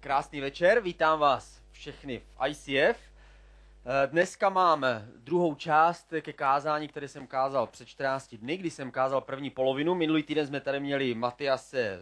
Krásný večer, vítám vás všechny v ICF. Eh, Dneska mám druhou část ke kázání, které jsem kázal před 14 dny, kdy jsem kázal první polovinu. Minulý týden jsme tady měli Matiase eh,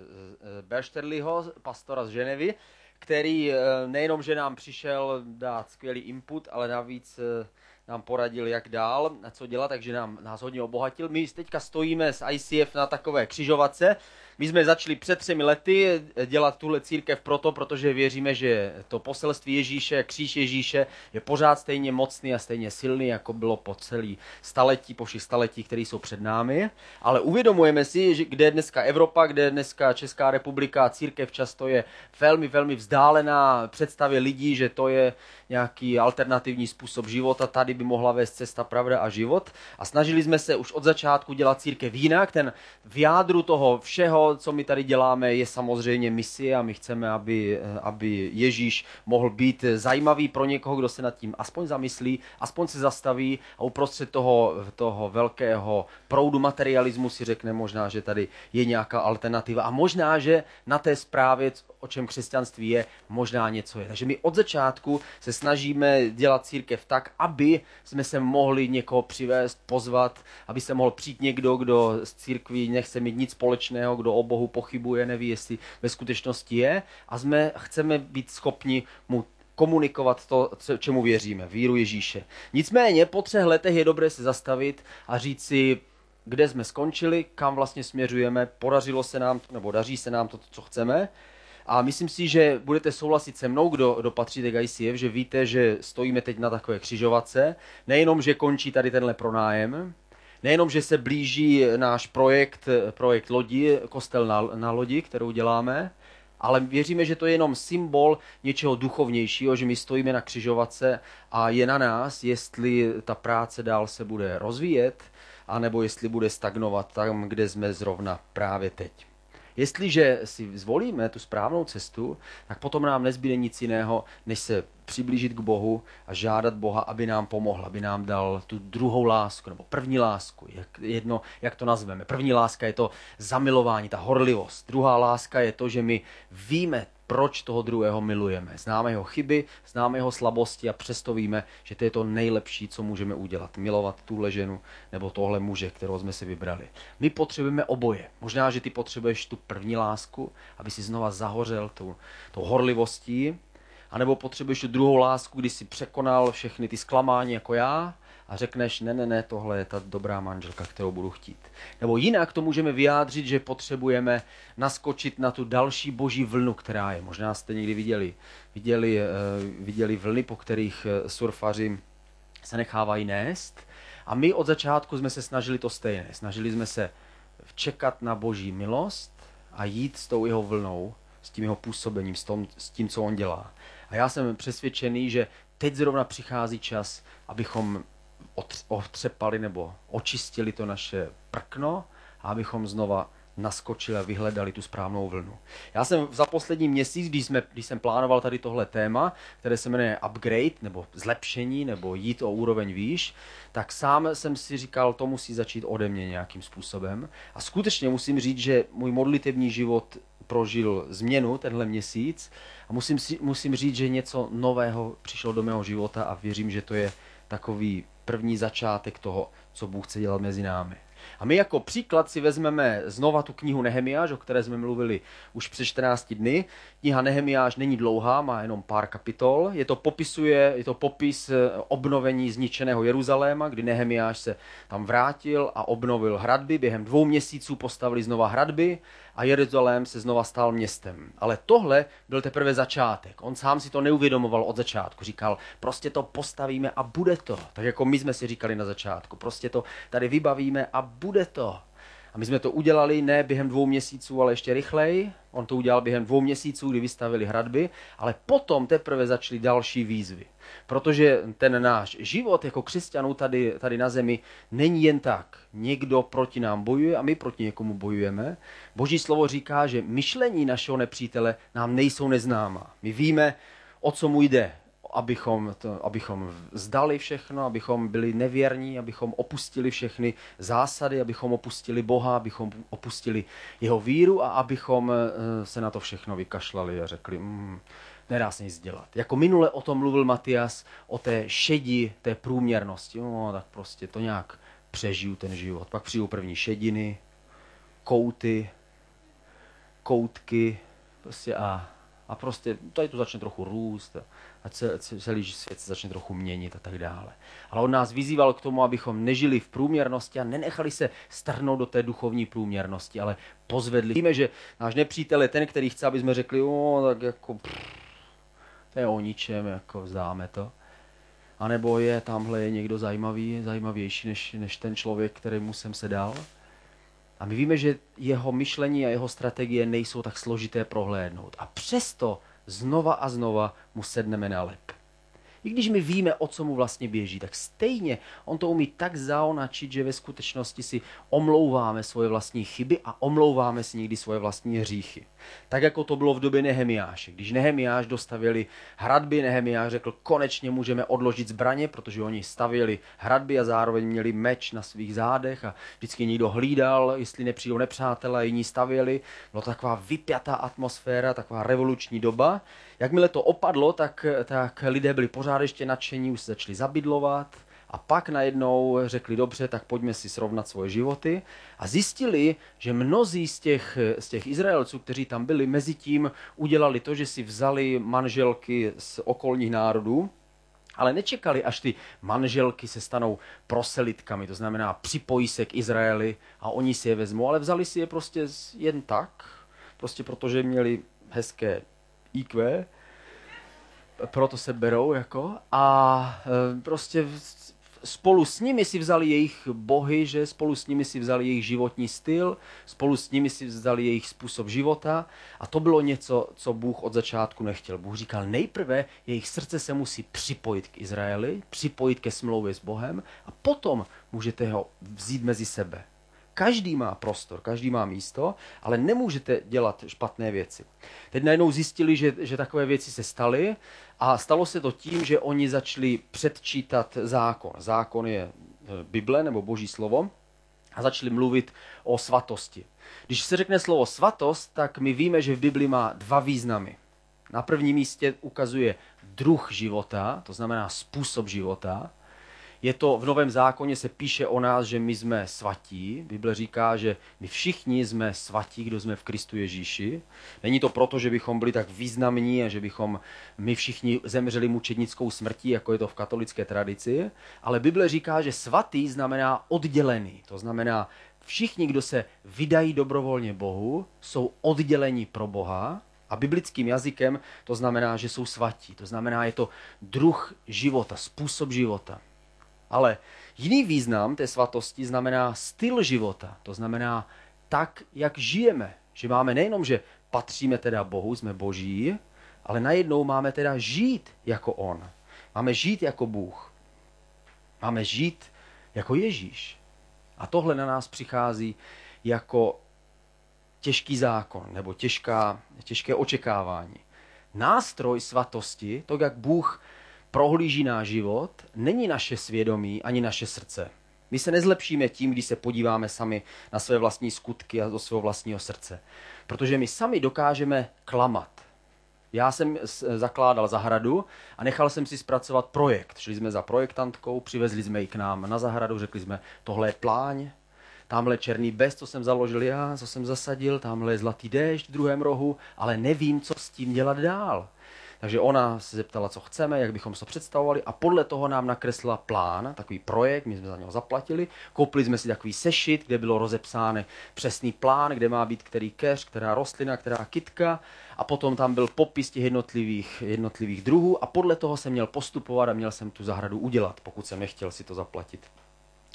Beršterliho, pastora z Ženevy, který eh, nejenom, že nám přišel dát skvělý input, ale navíc eh, nám poradil, jak dál, co dělat, takže nám, nás hodně obohatil. My teďka stojíme s ICF na takové křižovatce. My jsme začali před třemi lety dělat tuhle církev proto, protože věříme, že to poselství Ježíše, kříž Ježíše je pořád stejně mocný a stejně silný, jako bylo po celý staletí, po všech staletí, které jsou před námi. Ale uvědomujeme si, že kde je dneska Evropa, kde je dneska Česká republika, církev často je velmi, velmi vzdálená představě lidí, že to je nějaký alternativní způsob života, tady by mohla vést cesta, pravda a život. A snažili jsme se už od začátku dělat církev jinak. Ten v jádru toho všeho, co my tady děláme, je samozřejmě misie a my chceme, aby, aby Ježíš mohl být zajímavý pro někoho, kdo se nad tím aspoň zamyslí, aspoň se zastaví a uprostřed toho, toho velkého proudu materialismu si řekne možná, že tady je nějaká alternativa a možná, že na té zprávě, o čem křesťanství je, možná něco je. Takže my od začátku se snažíme dělat církev tak, aby jsme se mohli někoho přivést, pozvat, aby se mohl přijít někdo, kdo z církví nechce mít nic společného, kdo o Bohu pochybuje, neví, jestli ve skutečnosti je a jsme, chceme být schopni mu komunikovat to, čemu věříme, víru Ježíše. Nicméně po třech letech je dobré se zastavit a říct si, kde jsme skončili, kam vlastně směřujeme, podařilo se nám, nebo daří se nám to, co chceme a myslím si, že budete souhlasit se mnou, kdo, kdo patříte k ICF, že víte, že stojíme teď na takové křižovatce. Nejenom, že končí tady tenhle pronájem, nejenom, že se blíží náš projekt, projekt lodi, kostel na, na lodi, kterou děláme, ale věříme, že to je jenom symbol něčeho duchovnějšího, že my stojíme na křižovatce a je na nás, jestli ta práce dál se bude rozvíjet, anebo jestli bude stagnovat tam, kde jsme zrovna právě teď. Jestliže si zvolíme tu správnou cestu, tak potom nám nezbyde nic jiného, než se přiblížit k Bohu a žádat Boha, aby nám pomohl, aby nám dal tu druhou lásku, nebo první lásku, jak, jedno, jak to nazveme. První láska je to zamilování, ta horlivost. Druhá láska je to, že my víme proč toho druhého milujeme. Známe jeho chyby, známe jeho slabosti a přesto víme, že to je to nejlepší, co můžeme udělat. Milovat tuhle ženu nebo tohle muže, kterého jsme si vybrali. My potřebujeme oboje. Možná, že ty potřebuješ tu první lásku, aby si znova zahořel tou, tou horlivostí, anebo potřebuješ tu druhou lásku, kdy si překonal všechny ty zklamání jako já a řekneš, ne, ne, ne, tohle je ta dobrá manželka, kterou budu chtít. Nebo jinak to můžeme vyjádřit, že potřebujeme naskočit na tu další boží vlnu, která je. Možná jste někdy viděli, viděli, uh, viděli vlny, po kterých uh, surfaři se nechávají nést. A my od začátku jsme se snažili to stejné. Snažili jsme se čekat na boží milost a jít s tou jeho vlnou, s tím jeho působením, s, s tím, co on dělá. A já jsem přesvědčený, že teď zrovna přichází čas, abychom otřepali nebo očistili to naše prkno a abychom znova naskočili a vyhledali tu správnou vlnu. Já jsem za poslední měsíc, když, jsme, když jsem plánoval tady tohle téma, které se jmenuje upgrade, nebo zlepšení, nebo jít o úroveň výš, tak sám jsem si říkal, to musí začít ode mě nějakým způsobem. A skutečně musím říct, že můj modlitevní život prožil změnu tenhle měsíc a musím, si, musím říct, že něco nového přišlo do mého života a věřím, že to je takový první začátek toho, co Bůh chce dělat mezi námi. A my jako příklad si vezmeme znova tu knihu Nehemiáš, o které jsme mluvili už před 14 dny. Kniha Nehemiáš není dlouhá, má jenom pár kapitol. Je to, popisuje, je to popis eh, obnovení zničeného Jeruzaléma, kdy Nehemiáš se tam vrátil a obnovil hradby. Během dvou měsíců postavili znova hradby a Jeruzalém se znova stal městem. Ale tohle byl teprve začátek. On sám si to neuvědomoval od začátku. Říkal, prostě to postavíme a bude to. Tak jako my jsme si říkali na začátku. Prostě to tady vybavíme a bude to. A my jsme to udělali ne během dvou měsíců, ale ještě rychleji. On to udělal během dvou měsíců, kdy vystavili hradby, ale potom teprve začaly další výzvy. Protože ten náš život jako křesťanů tady, tady na zemi není jen tak. Někdo proti nám bojuje a my proti někomu bojujeme. Boží slovo říká, že myšlení našeho nepřítele nám nejsou neznámá. My víme, o co mu jde, abychom, to, abychom zdali všechno, abychom byli nevěrní, abychom opustili všechny zásady, abychom opustili Boha, abychom opustili jeho víru a abychom eh, se na to všechno vykašlali a řekli, mm, nedá se nic dělat. Jako minule o tom mluvil Matias, o té šedi, té průměrnosti. No, tak prostě to nějak přežiju ten život. Pak přijdou první šediny, kouty, koutky, prostě a, a prostě tady to začne trochu růst a celý svět se začne trochu měnit a tak dále. Ale on nás vyzýval k tomu, abychom nežili v průměrnosti a nenechali se strhnout do té duchovní průměrnosti, ale pozvedli. Víme, že náš nepřítel je ten, který chce, aby jsme řekli, o, tak jako, pff, to je o ničem, jako vzdáme to. A nebo je, tamhle je někdo zajímavý, zajímavější než, než ten člověk, kterému jsem se dal. A my víme, že jeho myšlení a jeho strategie nejsou tak složité prohlédnout. A přesto znova a znova mu sedneme na lep. I když my víme, o co mu vlastně běží, tak stejně on to umí tak zaonačit, že ve skutečnosti si omlouváme svoje vlastní chyby a omlouváme si někdy svoje vlastní hříchy. Tak jako to bylo v době Nehemiáše. Když Nehemiáš dostavili hradby, Nehemiáš řekl, konečně můžeme odložit zbraně, protože oni stavěli hradby a zároveň měli meč na svých zádech a vždycky někdo hlídal, jestli nepřijdou nepřátelé, jiní stavěli. Byla to taková vypjatá atmosféra, taková revoluční doba. Jakmile to opadlo, tak, tak lidé byli pořád ještě nadšení, už se začali zabydlovat a pak najednou řekli, dobře, tak pojďme si srovnat svoje životy. A zjistili, že mnozí z těch, z těch Izraelců, kteří tam byli, mezi tím udělali to, že si vzali manželky z okolních národů, ale nečekali, až ty manželky se stanou proselitkami, to znamená připojí se k Izraeli a oni si je vezmou, ale vzali si je prostě jen tak, prostě protože měli hezké IQ, proto se berou jako a e, prostě spolu s nimi si vzali jejich bohy, že spolu s nimi si vzali jejich životní styl, spolu s nimi si vzali jejich způsob života a to bylo něco, co Bůh od začátku nechtěl. Bůh říkal, nejprve jejich srdce se musí připojit k Izraeli, připojit ke smlouvě s Bohem a potom můžete ho vzít mezi sebe. Každý má prostor, každý má místo, ale nemůžete dělat špatné věci. Teď najednou zjistili, že, že takové věci se staly a stalo se to tím, že oni začali předčítat zákon. Zákon je e, Bible nebo Boží slovo a začali mluvit o svatosti. Když se řekne slovo svatost, tak my víme, že v Bibli má dva významy. Na prvním místě ukazuje druh života, to znamená způsob života, je to v Novém zákoně se píše o nás, že my jsme svatí. Bible říká, že my všichni jsme svatí, kdo jsme v Kristu Ježíši. Není to proto, že bychom byli tak významní a že bychom my všichni zemřeli mučednickou smrtí, jako je to v katolické tradici, ale Bible říká, že svatý znamená oddělený. To znamená, všichni, kdo se vydají dobrovolně Bohu, jsou oddělení pro Boha a biblickým jazykem to znamená, že jsou svatí. To znamená, je to druh života, způsob života. Ale jiný význam té svatosti znamená styl života. To znamená tak, jak žijeme. Že máme nejenom, že patříme teda Bohu, jsme boží, ale najednou máme teda žít jako On. Máme žít jako Bůh. Máme žít jako Ježíš. A tohle na nás přichází jako těžký zákon nebo těžká, těžké očekávání. Nástroj svatosti, to, jak Bůh prohlíží náš život, není naše svědomí ani naše srdce. My se nezlepšíme tím, když se podíváme sami na své vlastní skutky a do svého vlastního srdce. Protože my sami dokážeme klamat. Já jsem zakládal zahradu a nechal jsem si zpracovat projekt. Šli jsme za projektantkou, přivezli jsme ji k nám na zahradu, řekli jsme, tohle je pláň, tamhle černý bez, co jsem založil já, co jsem zasadil, tamhle je zlatý déšť v druhém rohu, ale nevím, co s tím dělat dál. Takže ona se zeptala, co chceme, jak bychom se to představovali a podle toho nám nakreslila plán, takový projekt, my jsme za něho zaplatili. Koupili jsme si takový sešit, kde bylo rozepsáno přesný plán, kde má být který keř, která rostlina, která kytka a potom tam byl popis těch jednotlivých, jednotlivých druhů a podle toho jsem měl postupovat a měl jsem tu zahradu udělat, pokud jsem nechtěl si to zaplatit.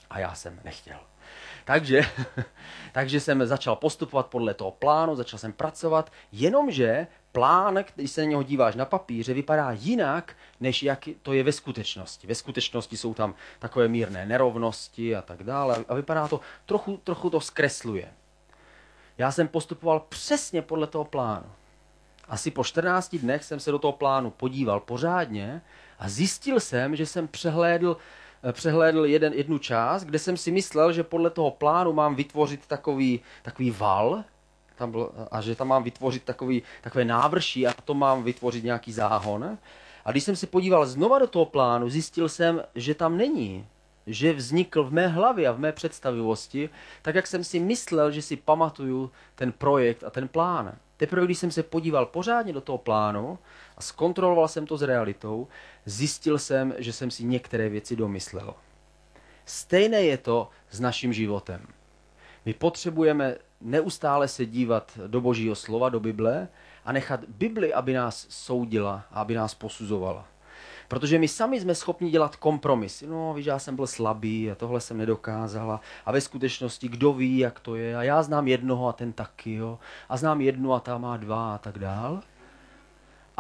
A já jsem nechtěl. Takže, takže jsem začal postupovat podle toho plánu, začal jsem pracovat, jenomže plán, když se na něho díváš na papíře, vypadá jinak, než jak to je ve skutečnosti. Ve skutečnosti jsou tam takové mírné nerovnosti a tak dále a vypadá to, trochu, trochu to zkresluje. Já jsem postupoval přesně podle toho plánu. Asi po 14 dnech jsem se do toho plánu podíval pořádně a zjistil jsem, že jsem přehlédl, eh, přehlédl jeden, jednu část, kde jsem si myslel, že podle toho plánu mám vytvořit takový, takový val, tam byl, a že tam mám vytvořit takový, takové návrší a to mám vytvořit nějaký záhon. A když jsem se podíval znova do toho plánu, zjistil jsem, že tam není. Že vznikl v mé hlavě a v mé představivosti, tak jak jsem si myslel, že si pamatuju ten projekt a ten plán. Teprve když jsem se podíval pořádně do toho plánu zkontroloval jsem to s realitou, zjistil jsem, že jsem si některé věci domyslel. Stejné je to s naším životem. My potřebujeme neustále se dívat do Božího slova, do Bible a nechat Bibli, aby nás soudila a aby nás posuzovala. Protože my sami jsme schopni dělat kompromisy. No, víš, já jsem byl slabý a tohle jsem nedokázala. A ve skutečnosti, kdo ví, jak to je. A já znám jednoho a ten taky, jo. A znám jednu a ta má dva a tak dál.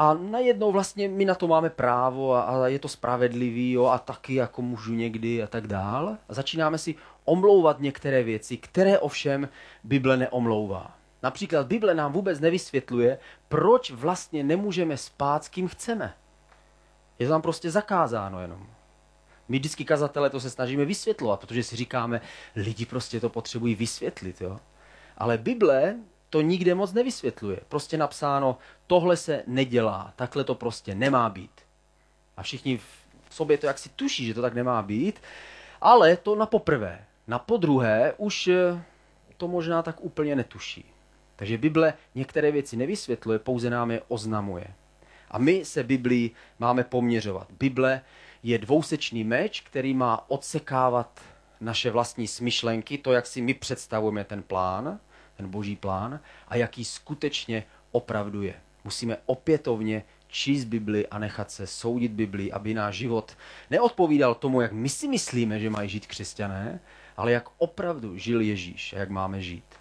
A najednou vlastně my na to máme právo a, a je to spravedlivý jo, a taky jako můžu někdy a tak dál. A začínáme si omlouvat některé věci, které ovšem Bible neomlouvá. Například Bible nám vůbec nevysvětluje, proč vlastně nemůžeme spát s kým chceme. Je to tam prostě zakázáno jenom. My vždycky kazatele to se snažíme vysvětlovat, protože si říkáme, lidi prostě to potřebují vysvětlit. Jo? Ale Bible to nikde moc nevysvětluje. Prostě napsáno, tohle se nedělá, takhle to prostě nemá být. A všichni v sobě to jaksi tuší, že to tak nemá být, ale to na poprvé. Na podruhé už eh, to možná tak úplně netuší. Takže Bible některé věci nevysvětluje, pouze nám je oznamuje. A my se Biblii máme poměřovat. Bible je dvousečný meč, který má odsekávat naše vlastní smyšlenky, to, jak si my představujeme ten plán, ten boží plán a jaký skutečně opravdu je. Musíme opětovně číst Bibli a nechat se soudit Bibli, aby náš život neodpovídal tomu, jak my si myslíme, že mají žít křesťané, ale jak opravdu žil Ježíš a jak máme žít.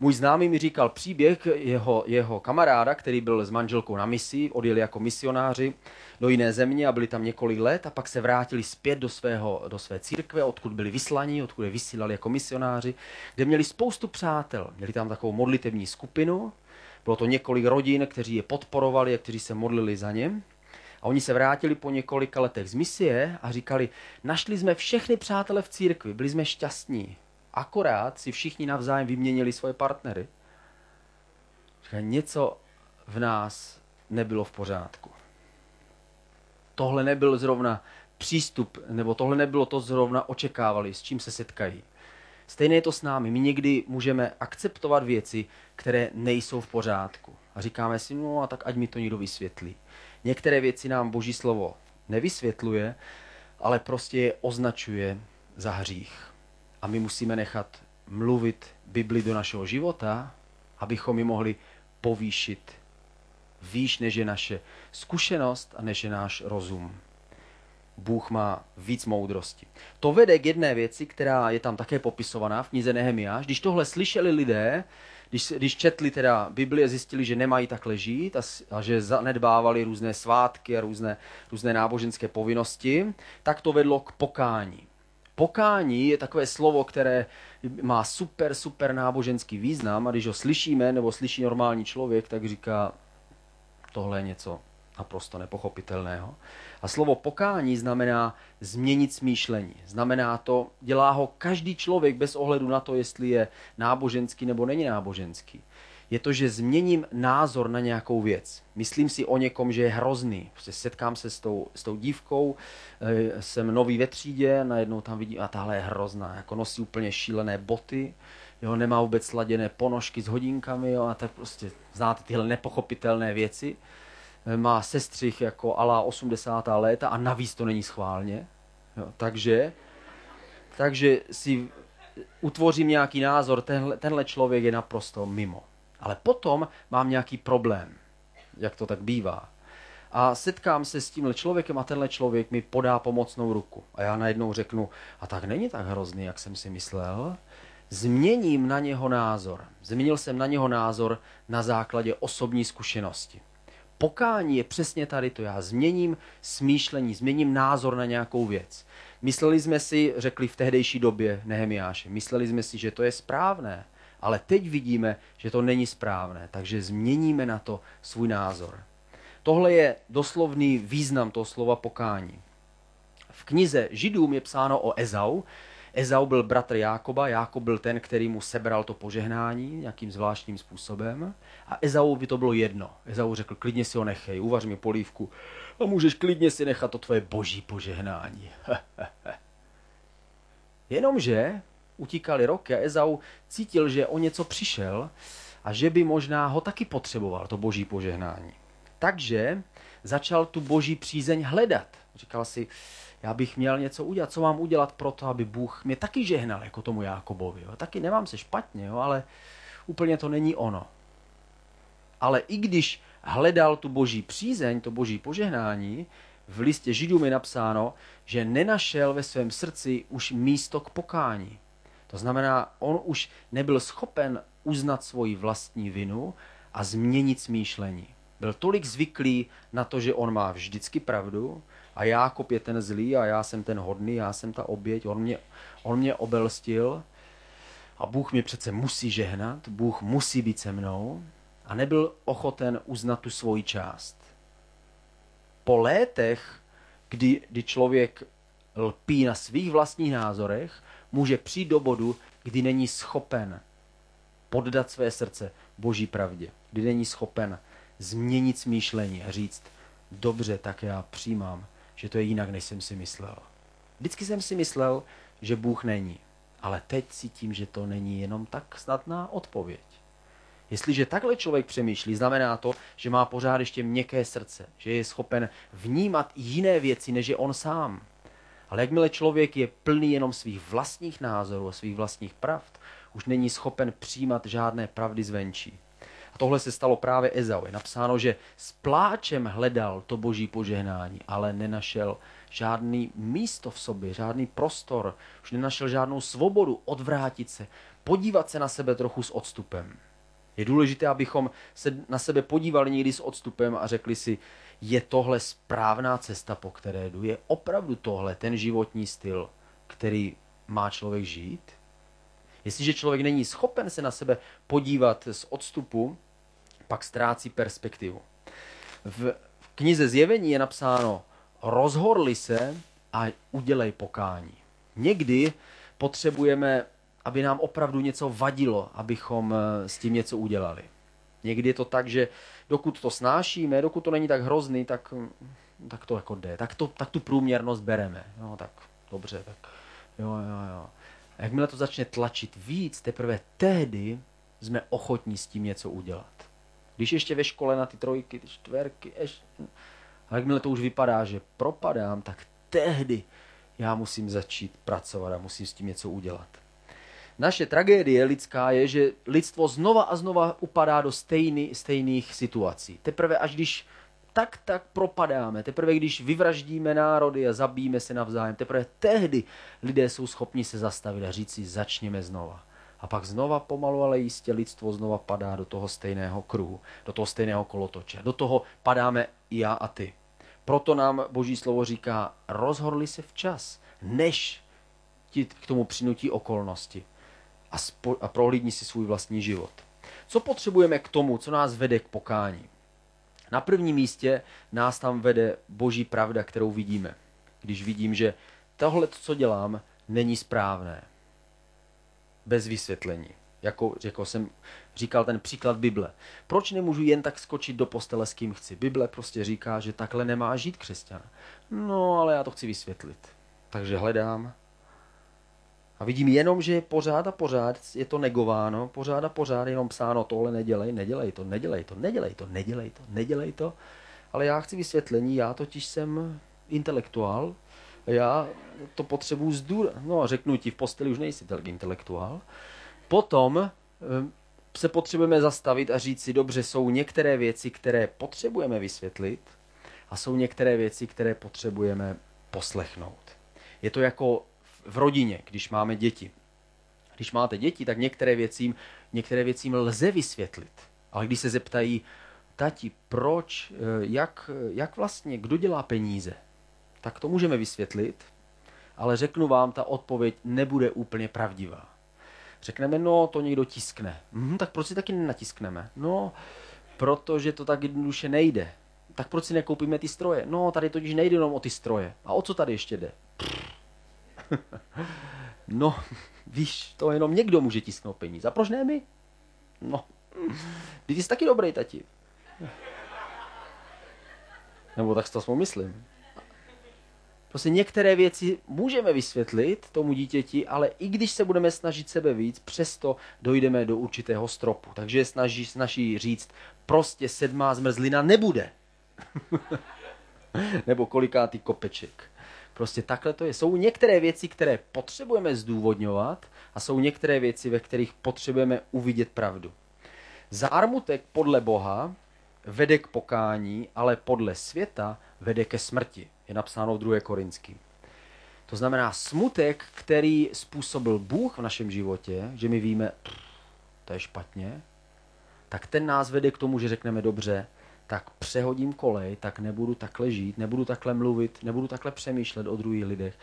Můj známý mi říkal příběh jeho, jeho kamaráda, který byl s manželkou na misi, odjeli jako misionáři do jiné země a byli tam několik let a pak se vrátili zpět do, svého, do své církve, odkud byli vyslaní, odkud je vysílali jako misionáři, kde měli spoustu přátel. Měli tam takovou modlitevní skupinu, bylo to několik rodin, kteří je podporovali a kteří se modlili za ně. A oni se vrátili po několika letech z misie a říkali, našli jsme všechny přátele v církvi, byli jsme šťastní. Akorát si všichni navzájem vyměnili svoje partnery. Říkali, něco v nás nebylo v pořádku. Tohle nebyl zrovna přístup, nebo tohle nebylo to zrovna očekávali, s čím se setkají. Stejně je to s námi. My někdy můžeme akceptovat věci, které nejsou v pořádku. A říkáme si, no a tak ať mi to někdo vysvětlí. Některé věci nám Boží slovo nevysvětluje, ale prostě je označuje za hřích. A my musíme nechat mluvit Bibli do našeho života, abychom ji mohli povýšit výš, než je naše zkušenost a než je náš rozum. Bůh má víc moudrosti. To vede k jedné věci, která je tam také popisovaná v knize Nehemiáš. Když tohle slyšeli lidé, když, když četli teda Bibli zjistili, že nemají takhle žít a, a že zanedbávali různé svátky a různé, různé náboženské povinnosti, tak to vedlo k pokání. Pokání je takové slovo, které má super, super náboženský význam a když ho slyšíme nebo slyší normální člověk, tak říká, tohle je něco naprosto nepochopitelného. A slovo pokání znamená změnit smýšlení. Znamená to, dělá ho každý člověk bez ohledu na to, jestli je náboženský nebo není náboženský. Je to, že změním názor na nějakou věc. Myslím si o někom, že je hrozný. Prostě setkám se s tou, s tou dívkou, e, jsem nový ve třídě, najednou tam vidím, a tahle je hrozná. Jako nosí úplně šílené boty, jo, nemá vůbec sladěné ponožky s hodinkami, jo, a tak prostě znáte tyhle nepochopitelné věci má sestřih jako ala 80. léta a navíc to není schválně. Jo, takže, takže si utvořím nějaký názor, tenhle, tenhle člověk je naprosto mimo. Ale potom mám nějaký problém, jak to tak bývá. A setkám se s tímhle člověkem a tenhle člověk mi podá pomocnou ruku. A já najednou řeknu, a tak není tak hrozný, jak jsem si myslel. Změním na něho názor. Změnil jsem na něho názor na základě osobní zkušenosti. Pokání je přesně tady to. Já změním smýšlení, změním názor na nějakou věc. Mysleli jsme si, řekli v tehdejší době Nehemiáše, mysleli jsme si, že to je správné. Ale teď vidíme, že to není správné, takže změníme na to svůj názor. Tohle je doslovný význam toho slova pokání. V knize Židům je psáno o Ezau. Ezau byl bratr Jákoba, Jákob byl ten, který mu sebral to požehnání nějakým zvláštním způsobem. A Ezau by to bylo jedno. Ezau řekl, klidně si ho nechej, uvař mi polívku a můžeš klidně si nechat to tvoje boží požehnání. Jenomže utíkali roky a Ezau cítil, že o něco přišel a že by možná ho taky potřeboval, to boží požehnání. Takže začal tu boží přízeň hledat. Říkal si, já bych měl něco udělat, co mám udělat pro to, aby Bůh mě taky žehnal, jako tomu Jákobovi. Jo. Taky nemám se špatně, jo, ale úplně to není ono. Ale i když hledal tu boží přízeň, to boží požehnání, v listě Židům je napsáno, že nenašel ve svém srdci už místo k pokání. To znamená, on už nebyl schopen uznat svoji vlastní vinu a změnit smýšlení. Byl tolik zvyklý na to, že on má vždycky pravdu a Jákob je ten zlý a já jsem ten hodný, já jsem ta oběť, on mě, on mě obelstil a Bůh mě přece musí žehnat, Bůh musí být se mnou a nebyl ochoten uznat tu svoji část. Po létech, kdy, kdy člověk lpí na svých vlastních názorech, může přijít do bodu, kdy není schopen poddat své srdce boží pravdě, kdy není schopen změnit smýšlení a říct, dobře, tak já přijímám, že to je jinak, než jsem si myslel. Vždycky jsem si myslel, že Bůh není, ale teď cítím, že to není jenom tak snadná odpověď. Jestliže takhle člověk přemýšlí, znamená to, že má pořád ještě měkké srdce, že je schopen vnímat jiné věci, než je on sám. Ale jakmile člověk je plný jenom svých vlastních názorů a svých vlastních pravd, už není schopen přijímat žádné pravdy zvenčí. A tohle se stalo právě Ezau. Je napsáno, že s pláčem hledal to boží požehnání, ale nenašel žádný místo v sobě, žádný prostor, už nenašel žádnou svobodu odvrátit se, podívat se na sebe trochu s odstupem. Je důležité, abychom se na sebe podívali někdy s odstupem a řekli si, je tohle správná cesta, po které jdu? Je opravdu tohle ten životní styl, který má člověk žít? Jestliže člověk není schopen se na sebe podívat z odstupu, pak ztrácí perspektivu. V knize Zjevení je napsáno, rozhorli se a udělej pokání. Někdy potřebujeme aby nám opravdu něco vadilo, abychom eh, s tím něco udělali. Někdy je to tak, že dokud to snášíme, dokud to není tak hrozný, tak, tak to jako jde. Tak, to, tak tu průměrnost bereme. Jo, tak dobře, tak jo, jo, jo. A jakmile to začne tlačit víc, teprve tehdy jsme ochotní s tím něco udělat. Když ještě ve škole na ty trojky, ty čtverky, ještě, a jakmile to už vypadá, že propadám, tak tehdy já musím začít pracovat a musím s tím něco udělat. Naše tragédie lidská je, že lidstvo znova a znova upadá do stejný, stejných situací. Teprve až když tak tak propadáme, teprve když vyvraždíme národy a zabijeme se navzájem, teprve tehdy lidé jsou schopni se zastavit a říct si, začněme znova. A pak znova pomalu, ale jistě lidstvo znova padá do toho stejného kruhu, do toho stejného kolotoče. Do toho padáme i já a ty. Proto nám Boží slovo říká, rozhodli se včas, než ti k tomu přinutí okolnosti a, spo- a prohlídni si svůj vlastní život. Co potřebujeme k tomu, co nás vede k pokání? Na prvním místě nás tam vede boží pravda, kterou vidíme. Když vidím, že tohle, co dělám, není správné. Bez vysvětlení. Jako, jako jsem říkal ten příklad Bible. Proč nemůžu jen tak skočit do postele s kým chci? Bible prostě říká, že takhle nemá žít křesťan. No, ale já to chci vysvětlit. Takže hledám a vidím jenom, že pořád a pořád je to negováno, pořád a pořád jenom psáno, tohle nedělej, nedělej to, nedělej to, nedělej to, nedělej to, nedělej to. Ale já chci vysvětlení, já totiž jsem intelektuál, já to potřebuji zdůr... No a řeknu ti, v posteli už nejsi intelektuál. Potom eh, se potřebujeme zastavit a říct si, dobře, jsou některé věci, které potřebujeme vysvětlit a jsou některé věci, které potřebujeme poslechnout. Je to jako v rodině, když máme děti. Když máte děti, tak některé věcím, některé věcím lze vysvětlit. Ale když se zeptají, tati, proč, eh, jak, jak vlastně, kdo dělá peníze, tak to můžeme vysvětlit, ale řeknu vám, ta odpověď nebude úplně pravdivá. Řekneme, no to někdo tiskne. Hm, tak proč si taky nenatiskneme? No, protože to tak jednoduše nejde. Tak proč si nekoupíme ty stroje? No, tady totiž nejde jenom o ty stroje. A o co tady ještě jde? no, víš, to jenom někdo může tisknout peníze. A proč ne my? No, ty jsi taky dobrý, tati. Nebo tak si to myslím. Prostě některé věci můžeme vysvětlit tomu dítěti, ale i když se budeme snažit sebe víc, přesto dojdeme do určitého stropu. Takže snaží, snaží říct, prostě sedmá zmrzlina nebude. Nebo kolikátý kopeček. Prostě takhle to je. Jsou některé věci, které potřebujeme zdůvodňovat a jsou některé věci, ve kterých potřebujeme uvidět pravdu. Zármutek podle Boha vede k pokání, ale podle světa vede ke smrti. Je napsáno v 2. Korinským. To znamená smutek, který způsobil Bůh v našem životě, že my víme, to je špatně, tak ten nás vede k tomu, že řekneme dobře, tak přehodím kolej, tak nebudu takhle žít, nebudu takhle mluvit, nebudu takhle přemýšlet o druhých lidech.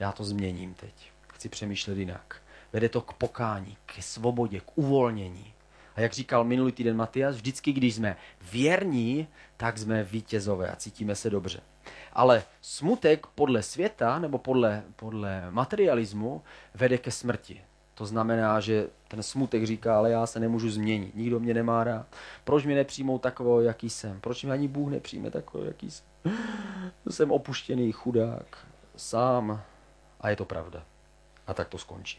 Já to změním teď. Chci přemýšlet jinak. Vede to k pokání, k svobodě, k uvolnění. A jak říkal minulý týden Matias, vždycky, když jsme věrní, tak jsme vítězové a cítíme se dobře. Ale smutek podle světa nebo podle, podle materialismu vede ke smrti. To znamená, že ten smutek říká, ale já se nemůžu změnit, nikdo mě nemá rád. Proč mě nepřijmou takového, jaký jsem? Proč mě ani Bůh nepřijme takového, jaký jsem? Jsem opuštěný chudák, sám. A je to pravda. A tak to skončí.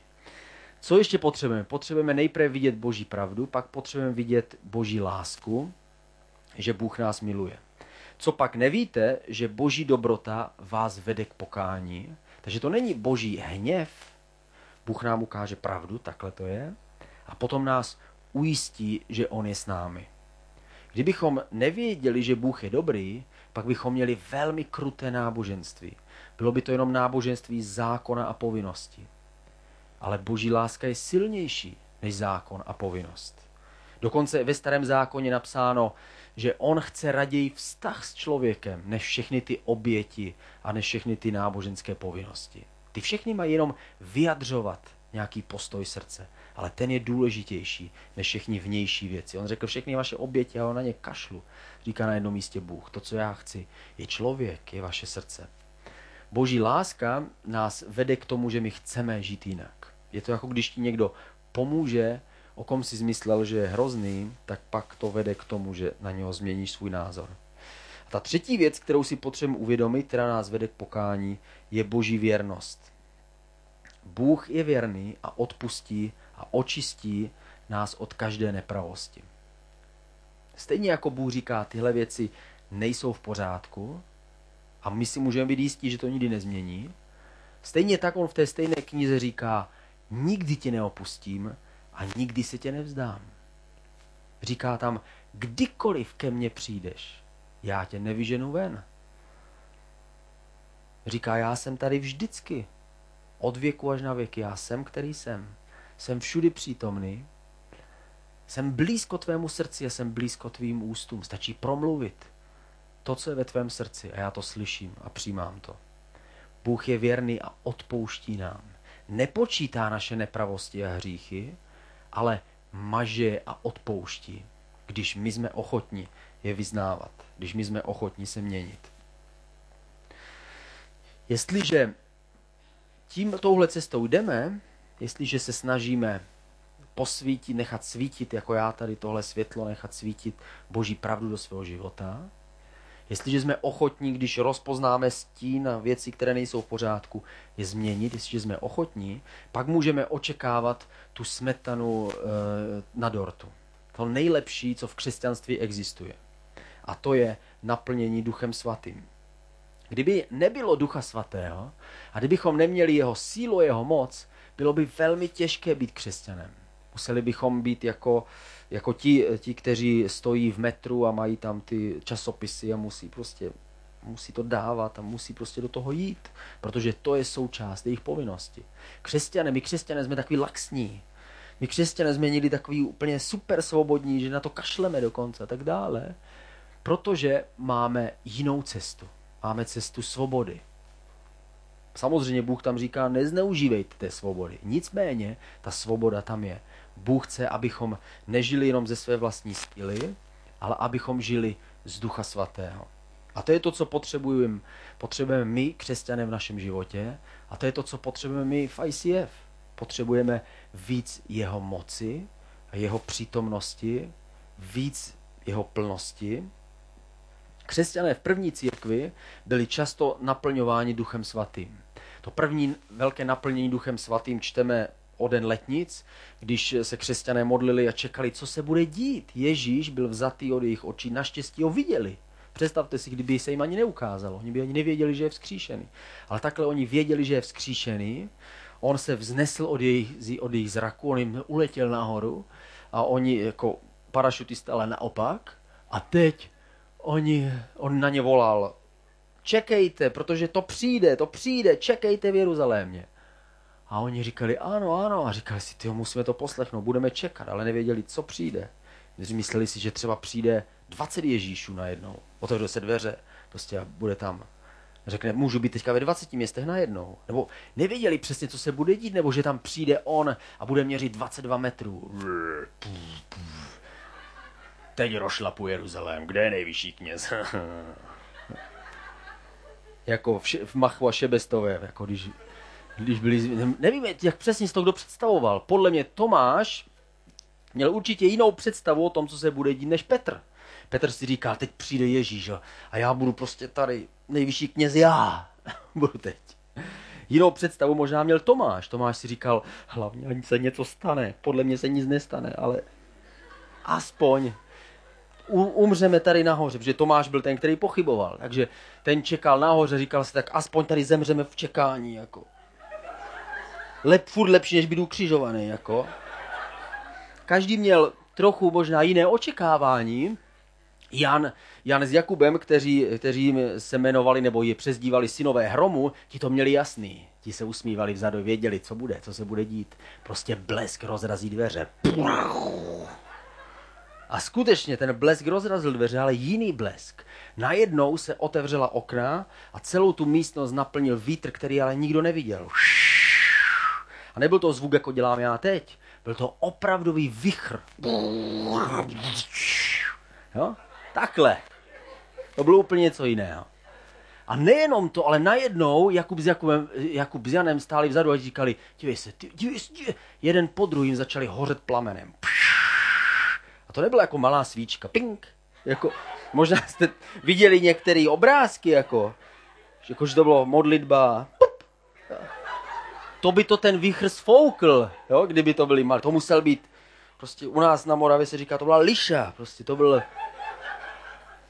Co ještě potřebujeme? Potřebujeme nejprve vidět Boží pravdu, pak potřebujeme vidět Boží lásku, že Bůh nás miluje. Co pak nevíte, že Boží dobrota vás vede k pokání, takže to není Boží hněv, Bůh nám ukáže pravdu, takhle to je, a potom nás ujistí, že On je s námi. Kdybychom nevěděli, že Bůh je dobrý, pak bychom měli velmi kruté náboženství. Bylo by to jenom náboženství zákona a povinnosti. Ale boží láska je silnější než zákon a povinnost. Dokonce ve starém zákoně napsáno, že on chce raději vztah s člověkem, než všechny ty oběti a než všechny ty náboženské povinnosti. Ty všechny mají jenom vyjadřovat nějaký postoj srdce, ale ten je důležitější než všechny vnější věci. On řekl všechny vaše oběti a on na ně kašlu. Říká na jednom místě Bůh. To, co já chci, je člověk, je vaše srdce. Boží láska nás vede k tomu, že my chceme žít jinak. Je to jako když ti někdo pomůže, o kom si zmyslel, že je hrozný, tak pak to vede k tomu, že na něho změníš svůj názor. Ta třetí věc, kterou si potřebujeme uvědomit, která nás vede k pokání, je boží věrnost. Bůh je věrný a odpustí a očistí nás od každé nepravosti. Stejně jako Bůh říká, tyhle věci nejsou v pořádku a my si můžeme být jistí, že to nikdy nezmění, stejně tak on v té stejné knize říká, nikdy tě neopustím a nikdy se tě nevzdám. Říká tam, kdykoliv ke mně přijdeš, já tě nevyženu ven. Říká, já jsem tady vždycky, od věku až na věky, já jsem, který jsem. Jsem všudy přítomný, jsem blízko tvému srdci a jsem blízko tvým ústům. Stačí promluvit to, co je ve tvém srdci a já to slyším a přijímám to. Bůh je věrný a odpouští nám nepočítá naše nepravosti a hříchy, ale maže a odpouští, když my jsme ochotni je vyznávat, když my jsme ochotni se měnit. Jestliže tím touhle cestou jdeme, jestliže se snažíme posvítit, nechat svítit, jako já tady tohle světlo, nechat svítit Boží pravdu do svého života, Jestliže jsme ochotní, když rozpoznáme stín a věci, které nejsou v pořádku, je změnit, jestliže jsme ochotní, pak můžeme očekávat tu smetanu e, na dortu. To nejlepší, co v křesťanství existuje. A to je naplnění Duchem Svatým. Kdyby nebylo Ducha Svatého a kdybychom neměli jeho sílu, jeho moc, bylo by velmi těžké být křesťanem. Museli bychom být jako jako ti, ti, kteří stojí v metru a mají tam ty časopisy a musí prostě musí to dávat a musí prostě do toho jít, protože to je součást jejich povinnosti. Křesťané, my křesťané jsme takový laxní. My křesťané jsme měli takový úplně super svobodní, že na to kašleme dokonce a tak dále, protože máme jinou cestu. Máme cestu svobody. Samozřejmě Bůh tam říká, nezneužívejte té svobody. Nicméně, ta svoboda tam je. Bůh chce, abychom nežili jenom ze své vlastní síly, ale abychom žili z Ducha Svatého. A to je to, co potřebujeme, potřebujeme my, křesťané v našem životě, a to je to, co potřebujeme my v ICF. Potřebujeme víc jeho moci, jeho přítomnosti, víc jeho plnosti. Křesťané v první církvi byli často naplňováni Duchem Svatým. To první velké naplnění Duchem Svatým čteme o den letnic, když se křesťané modlili a čekali, co se bude dít. Ježíš byl vzatý od jejich očí, naštěstí ho viděli. Představte si, kdyby se jim ani neukázalo. Oni by ani nevěděli, že je vzkříšený. Ale takhle oni věděli, že je vzkříšený. On se vznesl od jejich, od jejich zraku, on jim uletěl nahoru a oni jako parašutisté, ale naopak. A teď oni, on na ně volal, čekejte, protože to přijde, to přijde, čekejte v Jeruzalémě. A oni říkali, ano, ano. A říkali si, ty musíme to poslechnout, budeme čekat, ale nevěděli, co přijde. Mysleli si, že třeba přijde 20 Ježíšů najednou. Otevřou se dveře, prostě a bude tam. Řekne, můžu být teďka ve 20 městech najednou. Nebo nevěděli přesně, co se bude dít, nebo že tam přijde on a bude měřit 22 metrů. Teď rošlapu Jeruzalém, kde je nejvyšší kněz? jako v, v Machu a Šebestově, jako když, když byli, nevím, jak přesně to kdo představoval. Podle mě Tomáš měl určitě jinou představu o tom, co se bude dít, než Petr. Petr si říká, teď přijde Ježíš a já budu prostě tady nejvyšší kněz já. budu teď. Jinou představu možná měl Tomáš. Tomáš si říkal, hlavně ani se něco stane. Podle mě se nic nestane, ale aspoň umřeme tady nahoře, protože Tomáš byl ten, který pochyboval. Takže ten čekal nahoře, říkal si, tak aspoň tady zemřeme v čekání. Jako. Lep, furt lepší, než být ukřižovaný. Jako. Každý měl trochu možná jiné očekávání, Jan, Jan s Jakubem, kteří, kteří se jmenovali nebo je přezdívali synové hromu, ti to měli jasný. Ti se usmívali vzadu, věděli, co bude, co se bude dít. Prostě blesk rozrazí dveře. A skutečně ten blesk rozrazil dveře, ale jiný blesk. Najednou se otevřela okna a celou tu místnost naplnil vítr, který ale nikdo neviděl. A nebyl to zvuk, jako dělám já teď. Byl to opravdový vichr. Jo? Takhle. To bylo úplně něco jiného. A nejenom to, ale najednou Jakub s, Jakubem, Jakub s Janem stáli vzadu a říkali, dívej se, dívej se, dívej. jeden po druhým začali hořet plamenem. A to nebyla jako malá svíčka, ping. Jako, možná jste viděli některé obrázky, jako, jako, že to bylo modlitba, pup. To by to ten výchr sfoukl, jo, kdyby to byly malé. To musel být, prostě u nás na Moravě se říká, to byla liša, prostě to byl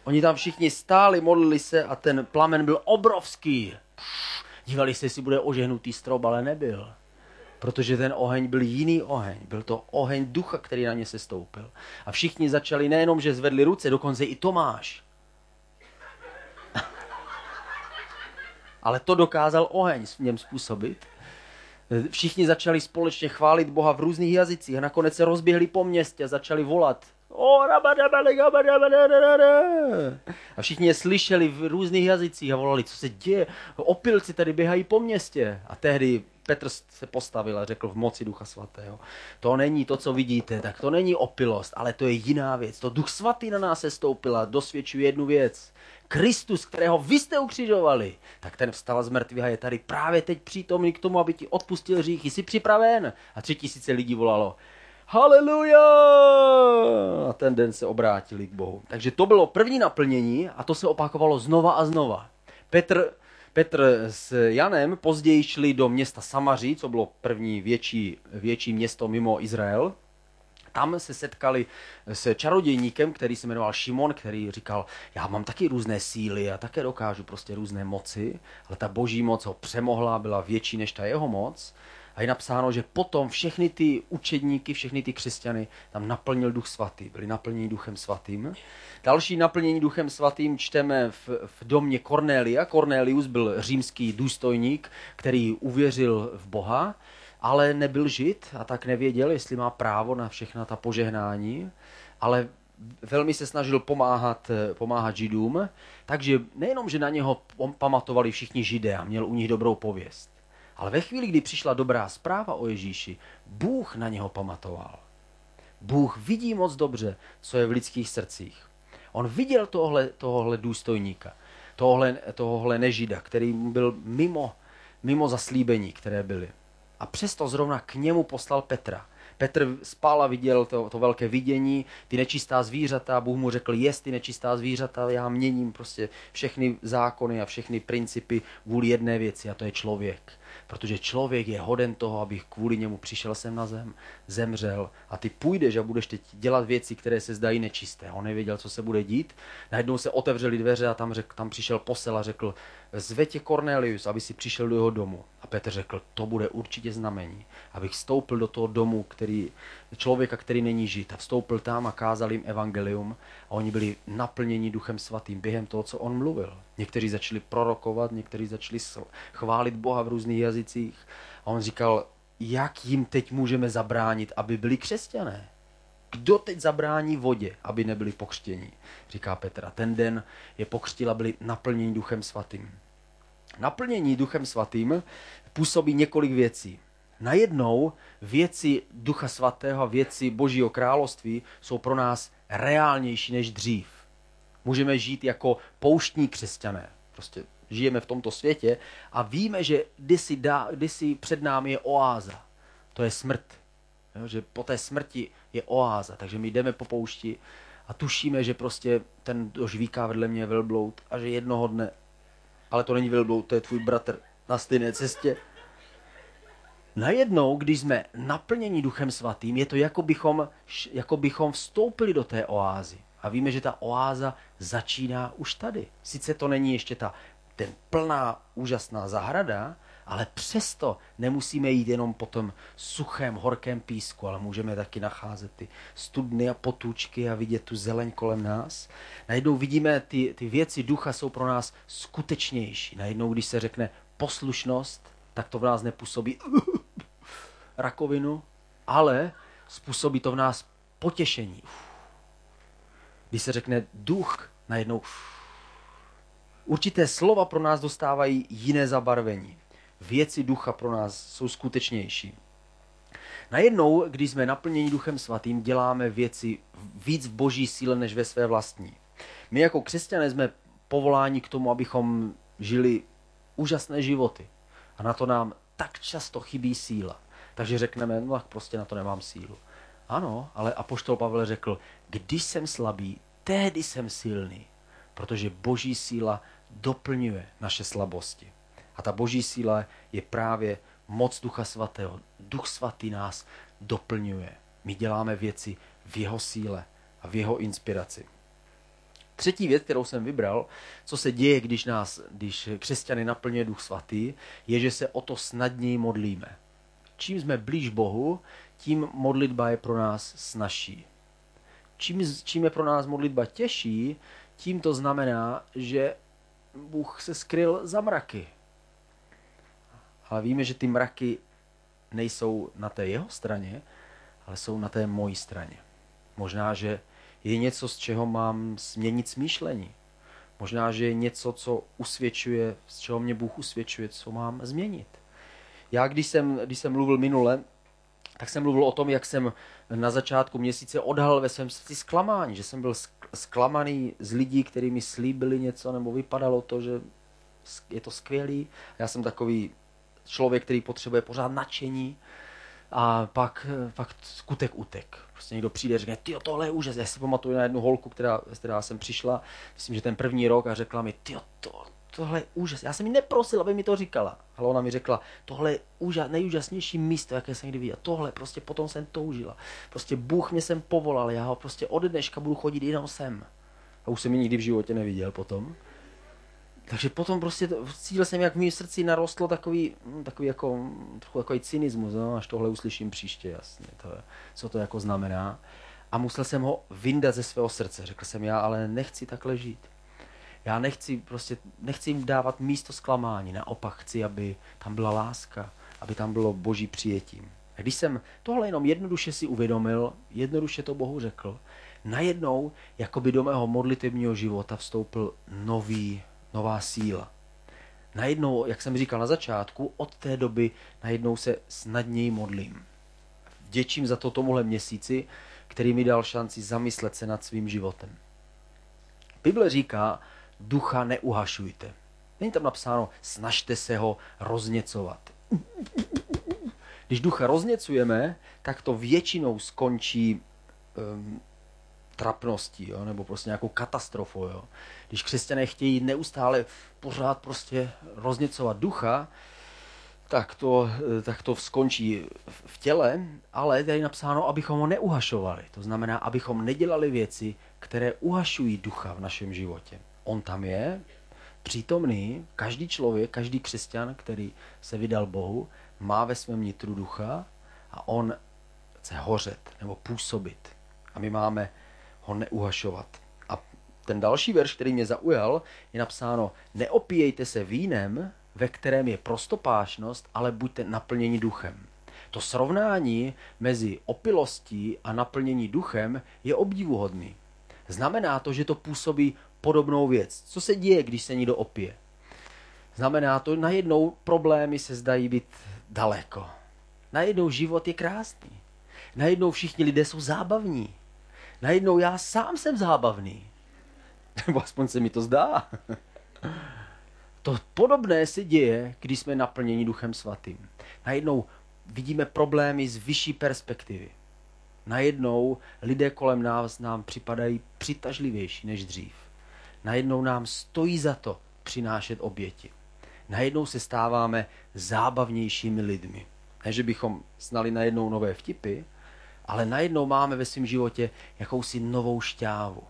Oni tam všichni stáli, modlili se a ten plamen byl obrovský. Dívali se, jestli bude ožehnutý strop, ale nebyl. Protože ten oheň byl jiný oheň. Byl to oheň ducha, který na ně se stoupil. A všichni začali nejenom, že zvedli ruce, dokonce i Tomáš. ale to dokázal oheň v něm způsobit. Všichni začali společně chválit Boha v různých jazycích a nakonec se rozběhli po městě a začali volat a všichni je slyšeli v různých jazycích a volali, co se děje. Opilci tady běhají po městě. A tehdy Petr se postavil a řekl v moci Ducha Svatého. To není to, co vidíte, tak to není opilost, ale to je jiná věc. To Duch Svatý na nás se stoupil a dosvědčuje jednu věc. Kristus, kterého vy jste ukřižovali, tak ten vstal z mrtvých a je tady právě teď přítomný k tomu, aby ti odpustil hříchy. Jsi připraven? A tři tisíce lidí volalo, Haleluja! A ten den se obrátili k Bohu. Takže to bylo první naplnění a to se opakovalo znova a znova. Petr, Petr s Janem později šli do města Samaří, co bylo první větší, větší město mimo Izrael. Tam se setkali s čarodějníkem, který se jmenoval Šimon, který říkal, já mám taky různé síly a také dokážu prostě různé moci, ale ta boží moc ho přemohla, byla větší než ta jeho moc. A je napsáno, že potom všechny ty učedníky, všechny ty křesťany tam naplnil duch svatý, byli naplněni duchem svatým. Další naplnění duchem svatým čteme v, v domě Cornelia. Cornelius byl římský důstojník, který uvěřil v Boha, ale nebyl žid a tak nevěděl, jestli má právo na všechna ta požehnání. Ale velmi se snažil pomáhat, pomáhat židům, takže nejenom, že na něho pamatovali všichni židé a měl u nich dobrou pověst, ale ve chvíli, kdy přišla dobrá zpráva o Ježíši, Bůh na něho pamatoval. Bůh vidí moc dobře, co je v lidských srdcích. On viděl tohle, tohle důstojníka, tohle, tohle nežida, který byl mimo, mimo zaslíbení, které byly. A přesto zrovna k němu poslal Petra. Petr spal a viděl to, to velké vidění, ty nečistá zvířata, Bůh mu řekl, jest ty nečistá zvířata, já měním prostě všechny zákony a všechny principy kvůli jedné věci a to je člověk protože člověk je hoden toho, aby kvůli němu přišel sem na zem, zemřel a ty půjdeš a budeš teď dělat věci, které se zdají nečisté. On nevěděl, co se bude dít. Najednou se otevřely dveře a tam, řek, tam přišel posel a řekl, zvetě Cornelius, aby si přišel do jeho domu. A Petr řekl, to bude určitě znamení, abych vstoupil do toho domu, který, člověka, který není žít. A vstoupil tam a kázal jim evangelium a oni byli naplněni duchem svatým během toho, co on mluvil. Někteří začali prorokovat, někteří začali chválit Boha v různých jazycích. A on říkal, jak jim teď můžeme zabránit, aby byli křesťané? Kdo teď zabrání vodě, aby nebyli pokřtěni? Říká Petra. Ten den je pokřtil a byli naplněni duchem svatým. Naplnění duchem svatým působí několik věcí. Najednou věci ducha svatého a věci božího království jsou pro nás reálnější než dřív. Můžeme žít jako pouštní křesťané. Prostě žijeme v tomto světě a víme, že kdysi, dá, kdysi před námi je oáza. To je smrt. Jo, že po té smrti je oáza. Takže my jdeme po poušti a tušíme, že prostě ten kdo žvíká vedle mě velbloud a že jednoho dne, ale to není velbloud, to je tvůj bratr na stejné cestě. Najednou, když jsme naplněni Duchem Svatým, je to jako bychom, jako bychom vstoupili do té oázy. A víme, že ta oáza začíná už tady. Sice to není ještě ta ten plná úžasná zahrada, ale přesto nemusíme jít jenom po tom suchém, horkém písku, ale můžeme taky nacházet ty studny a potůčky a vidět tu zeleň kolem nás. Najednou vidíme, ty, ty věci ducha jsou pro nás skutečnější. Najednou, když se řekne poslušnost, tak to v nás nepůsobí rakovinu, ale způsobí to v nás potěšení. Když se řekne duch, najednou určité slova pro nás dostávají jiné zabarvení věci ducha pro nás jsou skutečnější. Najednou, když jsme naplněni duchem svatým, děláme věci víc v boží síle než ve své vlastní. My jako křesťané jsme povoláni k tomu, abychom žili úžasné životy. A na to nám tak často chybí síla. Takže řekneme, no tak prostě na to nemám sílu. Ano, ale Apoštol Pavel řekl, když jsem slabý, tehdy jsem silný, protože boží síla doplňuje naše slabosti. A ta boží síla je právě moc Ducha Svatého. Duch Svatý nás doplňuje. My děláme věci v jeho síle a v jeho inspiraci. Třetí věc, kterou jsem vybral, co se děje, když nás, když křesťany naplňuje Duch Svatý, je, že se o to snadněji modlíme. Čím jsme blíž Bohu, tím modlitba je pro nás snažší. Čím, čím je pro nás modlitba těžší, tím to znamená, že Bůh se skryl za mraky ale víme, že ty mraky nejsou na té jeho straně, ale jsou na té mojí straně. Možná, že je něco, z čeho mám změnit smýšlení. Možná, že je něco, co usvědčuje, z čeho mě Bůh usvědčuje, co mám změnit. Já, když jsem, když jsem mluvil minule, tak jsem mluvil o tom, jak jsem na začátku měsíce odhalil ve svém srdci zklamání, že jsem byl zklamaný z lidí, kteří mi slíbili něco, nebo vypadalo to, že je to skvělý. Já jsem takový člověk, který potřebuje pořád nadšení a pak, pak skutek utek. Prostě někdo přijde a řekne, ty tohle je úžas. Já si pamatuju na jednu holku, která, která jsem přišla, myslím, že ten první rok a řekla mi, ty to, tohle je úžas. Já jsem ji neprosil, aby mi to říkala. Ale ona mi řekla, tohle je úžas, nejúžasnější místo, jaké jsem kdy viděla. Tohle, prostě potom jsem toužila. Prostě Bůh mě sem povolal, já ho prostě od dneška budu chodit jenom sem. A už jsem ji nikdy v životě neviděl potom. Takže potom prostě cítil jsem, jak v mém srdci narostlo takový, hm, takový jako, trochu takový cynismus, no, až tohle uslyším příště, jasně, to co to jako znamená. A musel jsem ho vyndat ze svého srdce. Řekl jsem, já ale nechci takhle žít. Já nechci prostě, nechci jim dávat místo zklamání, naopak chci, aby tam byla láska, aby tam bylo boží přijetí. A když jsem tohle jenom jednoduše si uvědomil, jednoduše to Bohu řekl, najednou, jako by do mého modlitebního života vstoupil nový, nová síla. Najednou, jak jsem říkal na začátku, od té doby najednou se snadněji modlím. Vděčím za to tomuhle měsíci, který mi dal šanci zamyslet se nad svým životem. Bible říká, ducha neuhašujte. Není tam napsáno, snažte se ho rozněcovat. Když ducha rozněcujeme, tak to většinou skončí um, trapností, jo? nebo prostě nějakou katastrofou. Jo? Když křesťané chtějí neustále pořád prostě rozněcovat ducha, tak to, tak to skončí v těle, ale tady je napsáno, abychom ho neuhašovali. To znamená, abychom nedělali věci, které uhašují ducha v našem životě. On tam je, přítomný, každý člověk, každý křesťan, který se vydal Bohu, má ve svém nitru ducha a on chce hořet nebo působit. A my máme ho neuhašovat. A ten další verš, který mě zaujal, je napsáno, neopíjejte se vínem, ve kterém je prostopášnost, ale buďte naplněni duchem. To srovnání mezi opilostí a naplnění duchem je obdivuhodný. Znamená to, že to působí podobnou věc. Co se děje, když se někdo opije? Znamená to, najednou problémy se zdají být daleko. Najednou život je krásný. Najednou všichni lidé jsou zábavní. Najednou já sám jsem zábavný. Nebo aspoň se mi to zdá. To podobné se děje, když jsme naplněni Duchem Svatým. Najednou vidíme problémy z vyšší perspektivy. Najednou lidé kolem nás nám připadají přitažlivější než dřív. Najednou nám stojí za to přinášet oběti. Najednou se stáváme zábavnějšími lidmi. Ne, že bychom znali najednou nové vtipy, ale najednou máme ve svém životě jakousi novou šťávu.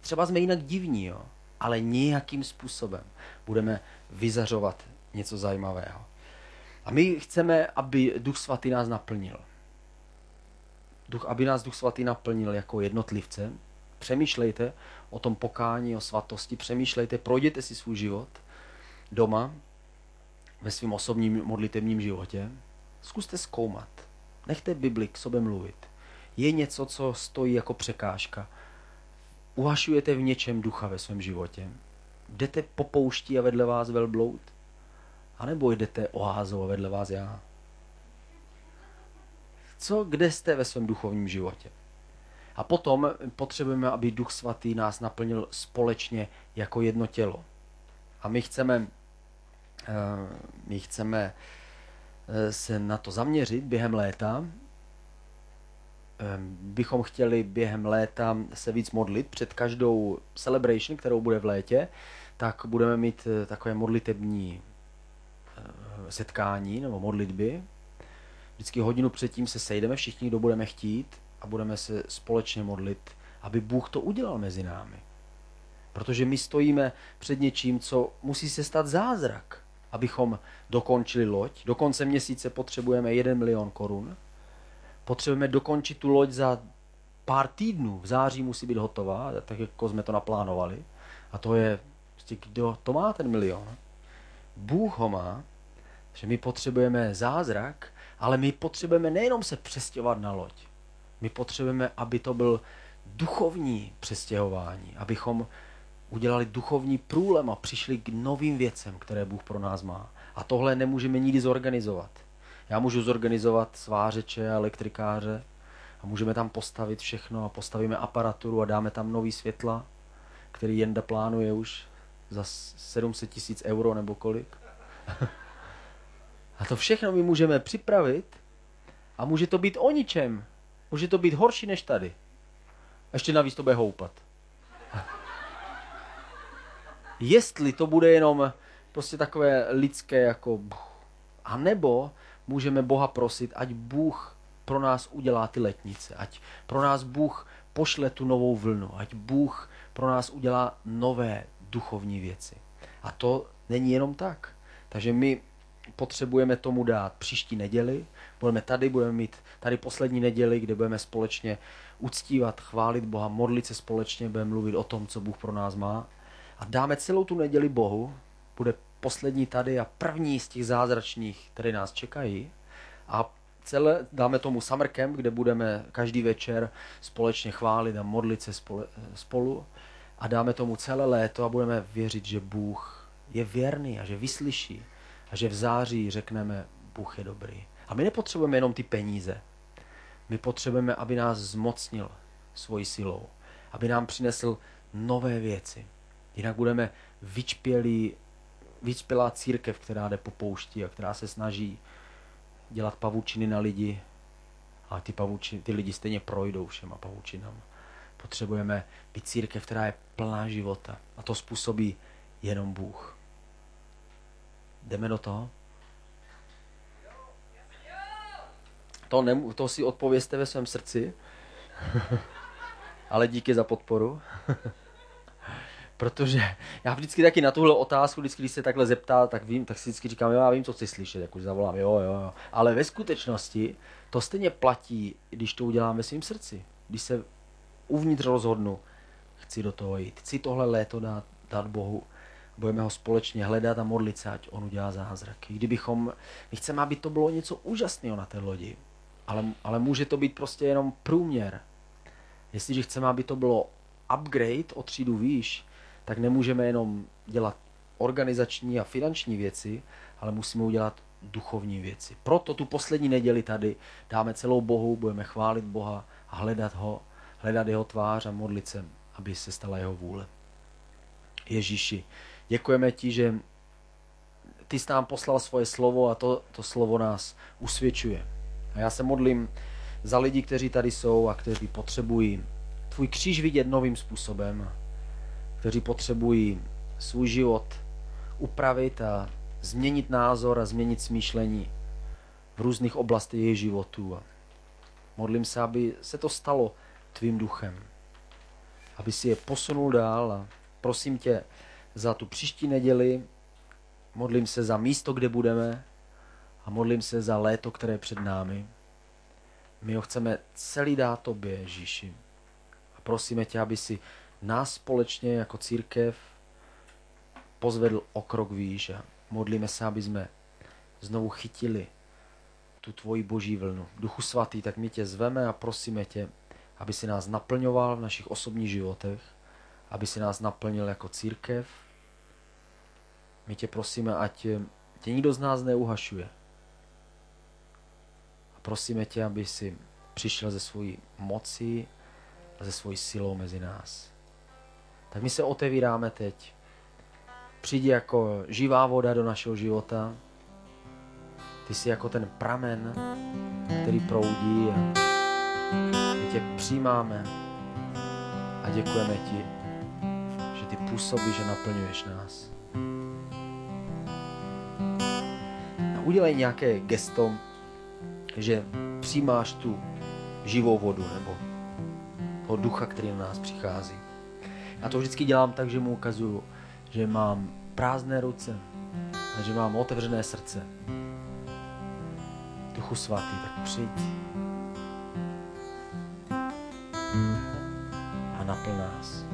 Třeba jsme jinak divní, jo? ale nějakým způsobem budeme vyzařovat něco zajímavého. A my chceme, aby Duch Svatý nás naplnil. Duch, aby nás Duch Svatý naplnil jako jednotlivce. Přemýšlejte o tom pokání, o svatosti, přemýšlejte, projděte si svůj život doma, ve svém osobním modlitevním životě. Zkuste zkoumat. Nechte Bibli k sobě mluvit. Je něco, co stojí jako překážka Uhašujete v něčem ducha ve svém životě? Jdete po poušti a vedle vás velbloud? A nebo jdete oházou a vedle vás já? Co, kde jste ve svém duchovním životě? A potom potřebujeme, aby Duch Svatý nás naplnil společně jako jedno tělo. A my chceme, eh, my chceme eh, se na to zaměřit během léta bychom chtěli během léta se víc modlit před každou celebration, kterou bude v létě, tak budeme mít eh, takové modlitební eh, setkání nebo modlitby. Vždycky hodinu předtím se sejdeme všichni, kdo budeme chtít a budeme se společně modlit, aby Bůh to udělal mezi námi. Protože my stojíme před něčím, co musí se stát zázrak, abychom dokončili loď. Do konce měsíce potřebujeme 1 milion korun, potřebujeme dokončit tu loď za pár týdnů. V září musí být hotová, tak jako jsme to naplánovali. A to je, prostě kdo to má ten milion? Bůh ho má, že my potřebujeme zázrak, ale my potřebujeme nejenom se přestěhovat na loď. My potřebujeme, aby to byl duchovní přestěhování, abychom udělali duchovní průlem a přišli k novým věcem, které Bůh pro nás má. A tohle nemůžeme nikdy zorganizovat. Já můžu zorganizovat svářeče a elektrikáře a můžeme tam postavit všechno a postavíme aparaturu a dáme tam nový světla, který Jenda plánuje už za 700 tisíc euro nebo kolik. a to všechno my můžeme připravit a může to být o ničem. Může to být horší než tady. Ještě navíc to bude houpat. Jestli to bude jenom prostě takové lidské jako... A nebo můžeme Boha prosit, ať Bůh pro nás udělá ty letnice, ať pro nás Bůh pošle tu novou vlnu, ať Bůh pro nás udělá nové duchovní věci. A to není jenom tak. Takže my potřebujeme tomu dát příští neděli. Budeme tady, budeme mít tady poslední neděli, kde budeme společně uctívat, chválit Boha, modlit se společně, budeme mluvit o tom, co Bůh pro nás má. A dáme celou tu neděli Bohu, bude poslední tady a první z těch zázračných, které nás čekají. A celé, dáme tomu summer camp, kde budeme každý večer společně chválit a modlit se spolu a dáme tomu celé léto a budeme věřit, že Bůh je věrný a že vyslyší a že v září řekneme, Bůh je dobrý. A my nepotřebujeme jenom ty peníze. My potřebujeme, aby nás zmocnil svojí silou, aby nám přinesl nové věci. Jinak budeme vyčpělí, vyčpělá církev, která jde po poušti a která se snaží dělat pavučiny na lidi, a ty, pavučiny, ty lidi stejně projdou všema pavučinama. Potřebujeme být církev, která je plná života. A to způsobí jenom Bůh. Jdeme do toho? To, nemů- to si odpověste ve svém srdci. Ale díky za podporu. Protože já vždycky taky na tuhle otázku, vždycky, když se takhle zeptá, tak vím, tak si vždycky říkám, jo, já vím, co chci slyšet, jak už zavolám, jo, jo, jo. Ale ve skutečnosti to stejně platí, když to udělám ve svém srdci. Když se uvnitř rozhodnu, chci do toho jít, chci tohle léto dát, dát Bohu, budeme ho společně hledat a modlit se, ať on udělá zázraky. Kdybychom, my chceme, aby to bylo něco úžasného na té lodi, ale, ale může to být prostě jenom průměr. Jestliže chceme, aby to bylo upgrade o třídu výš, tak nemůžeme jenom dělat organizační a finanční věci, ale musíme udělat duchovní věci. Proto tu poslední neděli tady dáme celou Bohu, budeme chválit Boha a hledat ho, hledat jeho tvář a modlit se, aby se stala jeho vůle. Ježíši, děkujeme ti, že ty jsi nám poslal svoje slovo a to, to slovo nás usvědčuje. A já se modlím za lidi, kteří tady jsou a kteří potřebují tvůj kříž vidět novým způsobem, kteří potřebují svůj život upravit a změnit názor a změnit smýšlení v různých oblastech jejich životů. A modlím se, aby se to stalo tvým duchem, aby si je posunul dál a prosím tě za tu příští neděli, modlím se za místo, kde budeme a modlím se za léto, které je před námi. My ho chceme celý dát tobě, Ježíši. A prosíme tě, aby si nás společně jako církev pozvedl o krok výš a modlíme se, aby jsme znovu chytili tu tvoji boží vlnu. Duchu svatý, tak my tě zveme a prosíme tě, aby si nás naplňoval v našich osobních životech, aby si nás naplnil jako církev. My tě prosíme, ať tě nikdo z nás neuhašuje. A prosíme tě, aby si přišel ze svojí moci a ze svojí silou mezi nás. Tak my se otevíráme teď. Přijdi jako živá voda do našeho života. Ty jsi jako ten pramen, který proudí a my tě přijímáme a děkujeme ti, že ty působíš, že naplňuješ nás. A udělej nějaké gesto, že přijímáš tu živou vodu nebo toho ducha, který na nás přichází. Já to vždycky dělám tak, že mu ukazuju, že mám prázdné ruce a že mám otevřené srdce. Duchu svatý, tak přijď a naplň nás.